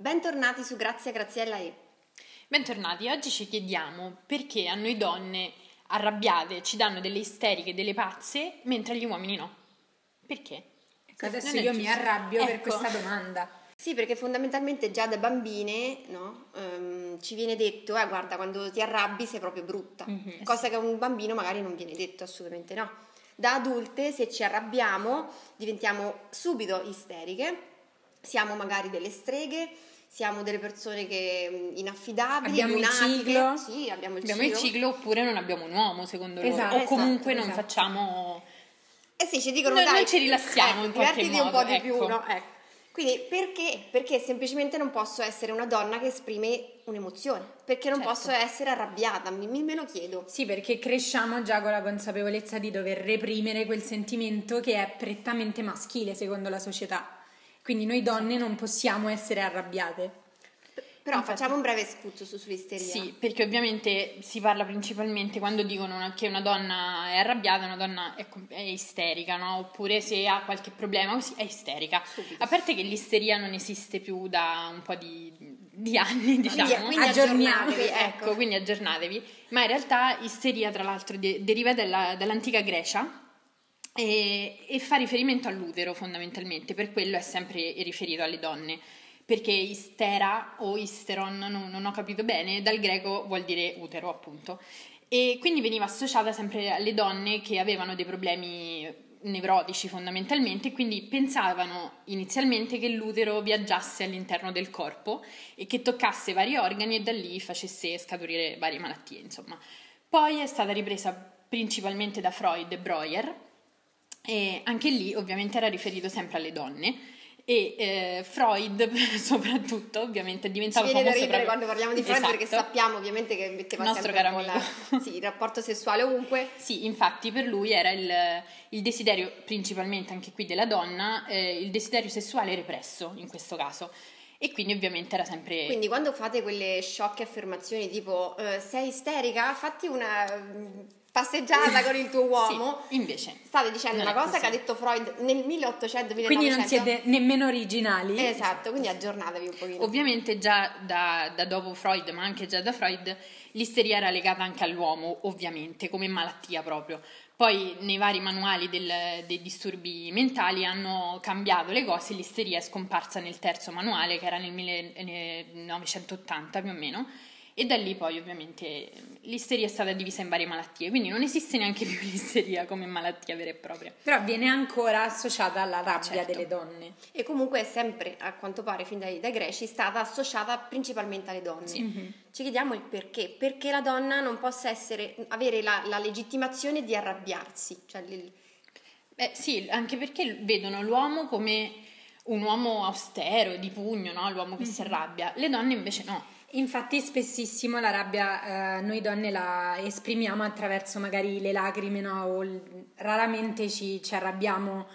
Bentornati su Grazia Graziella e. Bentornati, oggi ci chiediamo perché a noi donne arrabbiate ci danno delle isteriche, delle pazze, mentre agli uomini no. Perché? Ecco, adesso io mi arrabbio ecco. per questa domanda. Sì, perché fondamentalmente già da bambine no, um, ci viene detto, eh, guarda, quando ti arrabbi sei proprio brutta, mm-hmm, cosa sì. che a un bambino magari non viene detto, assolutamente no. Da adulte, se ci arrabbiamo, diventiamo subito isteriche, siamo magari delle streghe, siamo delle persone che inaffidabili, abbiamo lunatiche. il ciclo, sì, abbiamo il abbiamo ciclo. il ciclo oppure non abbiamo un uomo secondo esatto, loro o comunque esatto, non esatto. facciamo Eh sì, ci dicono noi, dai, noi ci rilassiamo eh, in qualche modo, un po' di ecco. più, no? Ecco. Quindi perché? Perché semplicemente non posso essere una donna che esprime un'emozione, perché non certo. posso essere arrabbiata, mi, me lo chiedo. Sì, perché cresciamo già con la consapevolezza di dover reprimere quel sentimento che è prettamente maschile secondo la società. Quindi noi donne non possiamo essere arrabbiate. Però Infatti, facciamo un breve scuzzo su sull'isteria. Sì, perché ovviamente si parla principalmente quando dicono che una donna è arrabbiata, una donna è, è isterica, no? Oppure se ha qualche problema così è isterica. Subito. A parte che l'isteria non esiste più da un po' di, di anni, diciamo. Quindi, quindi aggiornatevi, ecco. ecco. quindi aggiornatevi. Ma in realtà isteria, tra l'altro, de- deriva dalla, dall'antica Grecia. E, e fa riferimento all'utero fondamentalmente, per quello è sempre riferito alle donne perché istera o isteron, non, non ho capito bene, dal greco vuol dire utero appunto. E quindi veniva associata sempre alle donne che avevano dei problemi nevrotici fondamentalmente quindi pensavano inizialmente che l'utero viaggiasse all'interno del corpo e che toccasse vari organi e da lì facesse scaturire varie malattie, insomma. Poi è stata ripresa principalmente da Freud e Breuer e anche lì ovviamente era riferito sempre alle donne. E eh, Freud soprattutto ovviamente è diventato Ci viene famoso da ridere proprio... quando parliamo di Freud esatto. perché sappiamo ovviamente che metteva Nostro sempre caro la, sì, il rapporto sessuale ovunque. Sì infatti per lui era il, il desiderio principalmente anche qui della donna eh, il desiderio sessuale represso in questo caso e quindi ovviamente era sempre quindi quando fate quelle sciocche affermazioni tipo eh, sei isterica? Fatti una passeggiata con il tuo uomo. sì, invece state dicendo una cosa così. che ha detto Freud nel 1800 1900 quindi non siete nemmeno originali? Esatto quindi aggiornatevi un pochino. Ovviamente già da, da, dopo Freud ma anche già da Freud l'isteria era legata anche all'uomo ovviamente come malattia proprio poi nei vari manuali del, dei disturbi mentali hanno cambiato le cose l'isteria è scomparsa nel terzo manuale che era nel 1980 più o meno e da lì poi ovviamente l'isteria è stata divisa in varie malattie, quindi non esiste neanche più l'isteria come malattia vera e propria. Però viene ancora associata alla rabbia Certo. delle donne. e comunque è sempre a quanto pare fin dai, dai greci stata associata principalmente alle donne ci chiediamo il perché perché la donna non possa essere, avere la, la legittimazione di arrabbiarsi cioè il- Eh, sì, anche perché vedono l'uomo come un uomo austero, di pugno, no? l'uomo che si arrabbia, le donne invece no. Infatti spessissimo la rabbia eh, noi donne la esprimiamo attraverso magari le lacrime, no? O l- raramente ci, ci arrabbiamo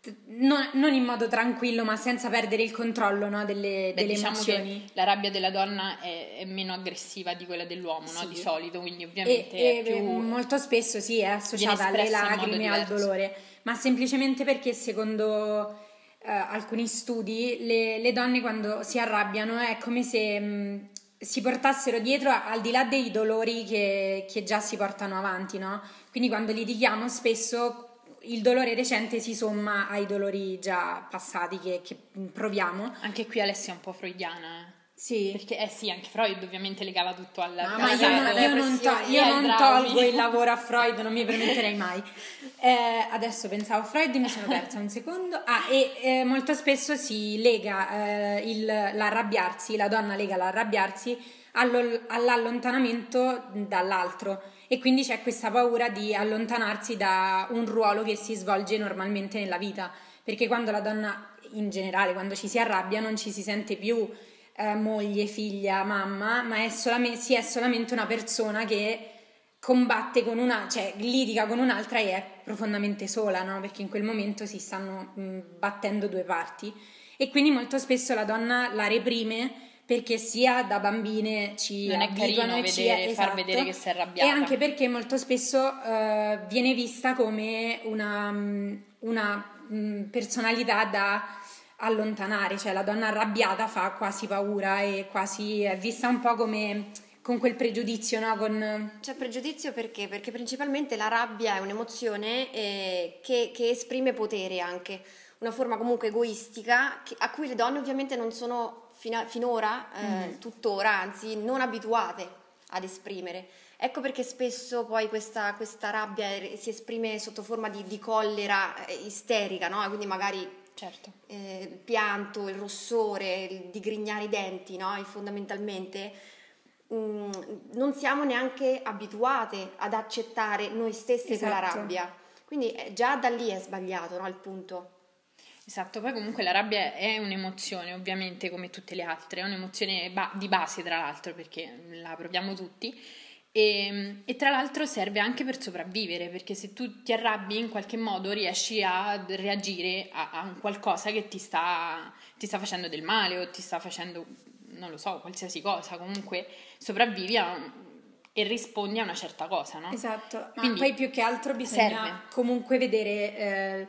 t- non, non in modo tranquillo ma senza perdere il controllo no? delle, Beh, delle diciamo emozioni. la rabbia della donna è, è meno aggressiva di quella dell'uomo, no? Sì. di solito, quindi E, ovviamente e è più... molto spesso sì, è associata alle lacrime, al diverso. dolore, ma semplicemente perché secondo eh, alcuni studi le, le donne quando si arrabbiano è come se mh, si portassero dietro al di là dei dolori che, che già si portano avanti, no? Quindi quando litighiamo spesso il dolore recente si somma ai dolori già passati che, che proviamo. Anche qui Alessia è un po' freudiana, eh. Sì. Perché, eh sì, anche Freud ovviamente legava tutto al Ah, Ma io non, io non to- io non tolgo il lavoro a Freud, non mi permetterei mai. Eh, adesso pensavo a Freud, mi sono persa un secondo. Ah, e eh, molto spesso si lega eh, il- l'arrabbiarsi, la donna lega l'arrabbiarsi allo- all'allontanamento dall'altro e quindi c'è questa paura di allontanarsi da un ruolo che si svolge normalmente nella vita, perché quando la donna in generale, quando ci si arrabbia, non ci si sente più eh, moglie, figlia, mamma, ma è solamente, si è solamente una persona che combatte con una, cioè litiga con un'altra e è profondamente sola, no? Perché in quel momento si stanno mh, battendo due parti e quindi molto spesso la donna la reprime perché sia da bambine ci Non è carino e ci vedere- far esatto, vedere che sei arrabbiata. e anche perché molto spesso eh, viene vista come una, mm, una mm, personalità da allontanare, cioè la donna arrabbiata fa quasi paura e quasi è vista un po' come con quel pregiudizio, no? Con... C'è pregiudizio perché? Perché principalmente la rabbia è un'emozione eh, che, che, esprime potere anche, una forma comunque egoistica che, a cui le donne ovviamente non sono fino, finora, eh, mm. tuttora, anzi non abituate ad esprimere. Ecco perché spesso poi questa, questa rabbia si esprime sotto forma di, di collera eh, isterica, no? quindi magari certo. eh, il pianto, il rossore, il digrignare i denti, no? fondamentalmente mm, non siamo neanche abituate ad accettare noi stesse esatto. quella rabbia. Quindi eh, già da lì è sbagliato no? il punto. Esatto, poi comunque la rabbia è un'emozione, ovviamente come tutte le altre, è un'emozione ba- di base tra l'altro perché la proviamo tutti e, ehm, e, tra l'altro serve anche per sopravvivere, perché se tu ti arrabbi in qualche modo riesci a reagire a, a qualcosa che ti sta, ti sta, facendo del male o ti sta facendo, non lo so, qualsiasi cosa, comunque sopravvivi a, e rispondi a una certa cosa, no? Esatto, ma Quindi, poi più che altro bisogna serve. comunque vedere eh,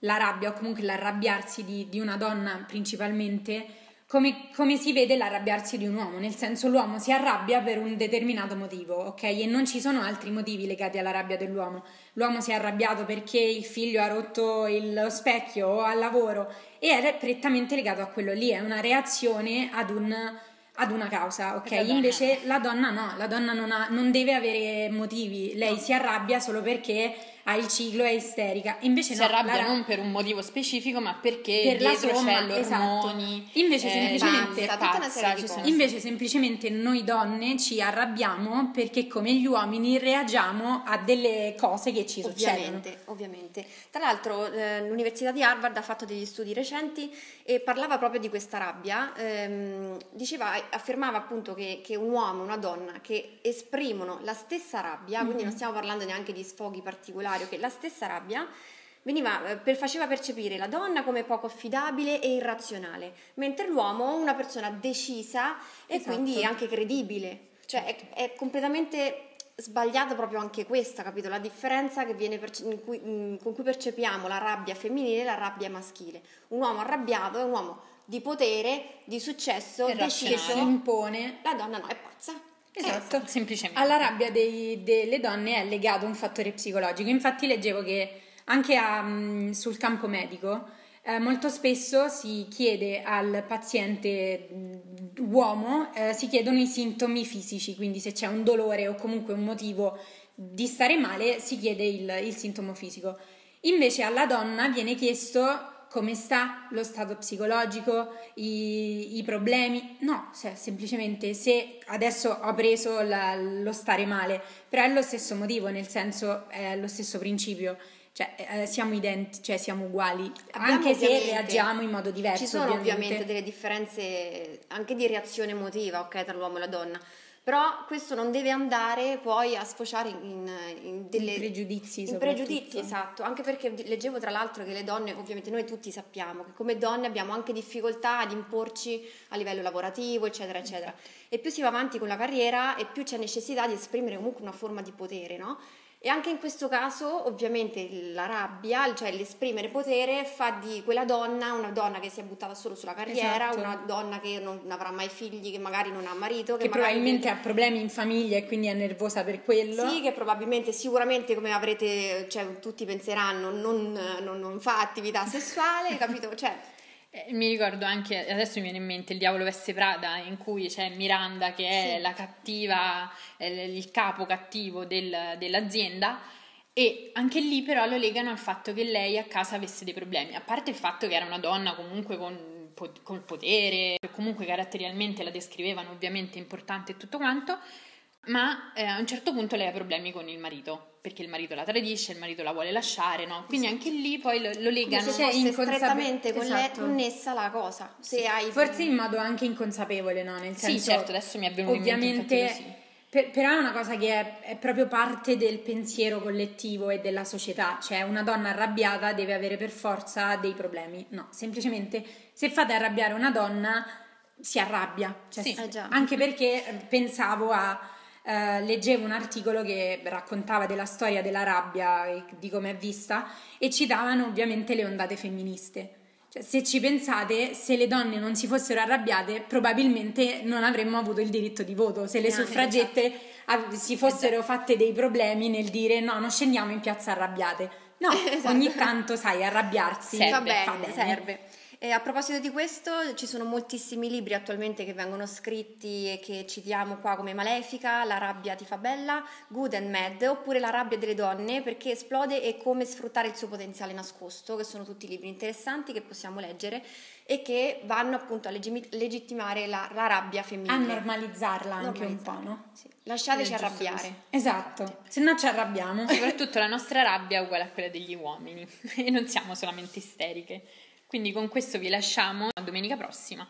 la rabbia o comunque l'arrabbiarsi di, di una donna principalmente come, come, si vede l'arrabbiarsi di un uomo, nel senso l'uomo si arrabbia per un determinato motivo, ok? E non ci sono altri motivi legati alla rabbia dell'uomo. L'uomo si è arrabbiato perché il figlio ha rotto il specchio o al lavoro e è prettamente legato a quello lì, è una reazione ad, un, ad una causa, ok? Invece la donna no, la donna non, ha, non deve avere motivi, lei no. si arrabbia solo perché ha il ciclo, è isterica. Invece si no, arrabbia non per un motivo specifico, ma perché per dietro somma, c'è l'ormoni. Esatto. Invece, eh, semplicemente, pazza, pazza, invece semplicemente noi donne ci arrabbiamo perché come gli uomini reagiamo a delle cose che ci ovviamente, succedono. Ovviamente. Tra l'altro eh, l'Università di Harvard ha fatto degli studi recenti e parlava proprio di questa rabbia. Ehm, diceva, affermava appunto che, che un uomo e una donna che esprimono la stessa rabbia, mm-hmm. quindi non stiamo parlando neanche di sfoghi particolari, secondario che la stessa rabbia veniva, eh, per, faceva percepire la donna come poco affidabile e irrazionale, mentre l'uomo una persona decisa e esatto. quindi anche credibile. Cioè è, è, completamente sbagliata proprio anche questa, capito? La differenza perce- cui, in, con cui percepiamo la rabbia femminile e la rabbia maschile. Un uomo arrabbiato è un uomo di potere, di successo, deciso. Si impone. La donna no, è pazza. Esatto, eh, semplicemente. Alla rabbia dei, delle donne è legato un fattore psicologico. Infatti leggevo che anche a, mm, sul campo medico eh, molto spesso si chiede al paziente mm, uomo, eh, si chiedono i sintomi fisici, quindi se c'è un dolore o comunque un motivo di stare male si chiede il, il sintomo fisico. Invece alla donna viene chiesto come sta lo stato psicologico, i, i problemi. No, cioè, semplicemente se adesso ho preso la, lo stare male, però è lo stesso motivo, nel senso è lo stesso principio. Cioè, eh, siamo identici, cioè siamo uguali, Abbiamo anche se reagiamo in modo diverso. Ci sono ovviamente. ovviamente delle differenze anche di reazione emotiva, ok, tra l'uomo e la donna però questo non deve andare poi a sfociare in, in, delle, in pregiudizi. In pregiudizi, esatto, anche perché leggevo tra l'altro che le donne, ovviamente noi tutti sappiamo che come donne abbiamo anche difficoltà ad imporci a livello lavorativo, eccetera, eccetera. E più si va avanti con la carriera e più c'è necessità di esprimere comunque una forma di potere, no? E anche in questo caso, ovviamente, la rabbia, cioè l'esprimere potere, fa di quella donna una donna che si è buttata solo sulla carriera, esatto. una donna che non avrà mai figli, che magari non ha marito, che, che probabilmente ha problemi in famiglia e quindi è nervosa per quello. Sì, che probabilmente, sicuramente, come avrete, cioè, tutti penseranno, non, non, non fa attività sessuale, capito? Cioè, mi ricordo anche, adesso mi viene in mente il Diavolo Veste Prada, in cui c'è Miranda che è sì. la cattiva, il capo cattivo del, dell'azienda. E anche lì però lo legano al fatto che lei a casa avesse dei problemi, a parte il fatto che era una donna comunque con, col potere, comunque caratterialmente la descrivevano ovviamente importante e tutto quanto, ma eh, a un certo punto lei ha problemi con il marito perché il marito la tradisce, il marito la vuole lasciare, no? Quindi anche lì poi lo, lo legano Come se fosse strettamente con esatto. connessa la cosa. Se sì. hai... Forse in modo anche inconsapevole, no? Nel senso, sì, certo, adesso mi è venuto ovviamente, in mente per, però è una cosa che è, è, proprio parte del pensiero collettivo e della società, cioè una donna arrabbiata deve avere per forza dei problemi. No, semplicemente se fate arrabbiare una donna si arrabbia, cioè, sì. eh anche perché pensavo a eh, leggevo un articolo che raccontava della storia della rabbia e di come è vista e citavano ovviamente le ondate femministe. Cioè, se ci pensate, se le donne non si fossero arrabbiate, probabilmente non avremmo avuto il diritto di voto. Se le suffragette av- si fossero fatte dei problemi nel dire no, non scendiamo in piazza arrabbiate. No, Esatto. ogni tanto, sai, arrabbiarsi Serve, bene, fa bene. serve. E a proposito di questo, ci sono moltissimi libri attualmente che vengono scritti e che citiamo qua come Malefica, La rabbia ti fa bella, Good and Mad, oppure La rabbia delle donne, perché esplode e come sfruttare il suo potenziale nascosto, che sono tutti libri interessanti che possiamo leggere e che vanno appunto a legittimare la, la rabbia A femminile. normalizzarla anche un po', Normalizzarla. no? Sì. Lasciateci arrabbiare. Esatto, se no ci arrabbiamo. Soprattutto la nostra rabbia è uguale a quella degli uomini e non siamo solamente isteriche. Quindi con questo vi lasciamo a domenica prossima.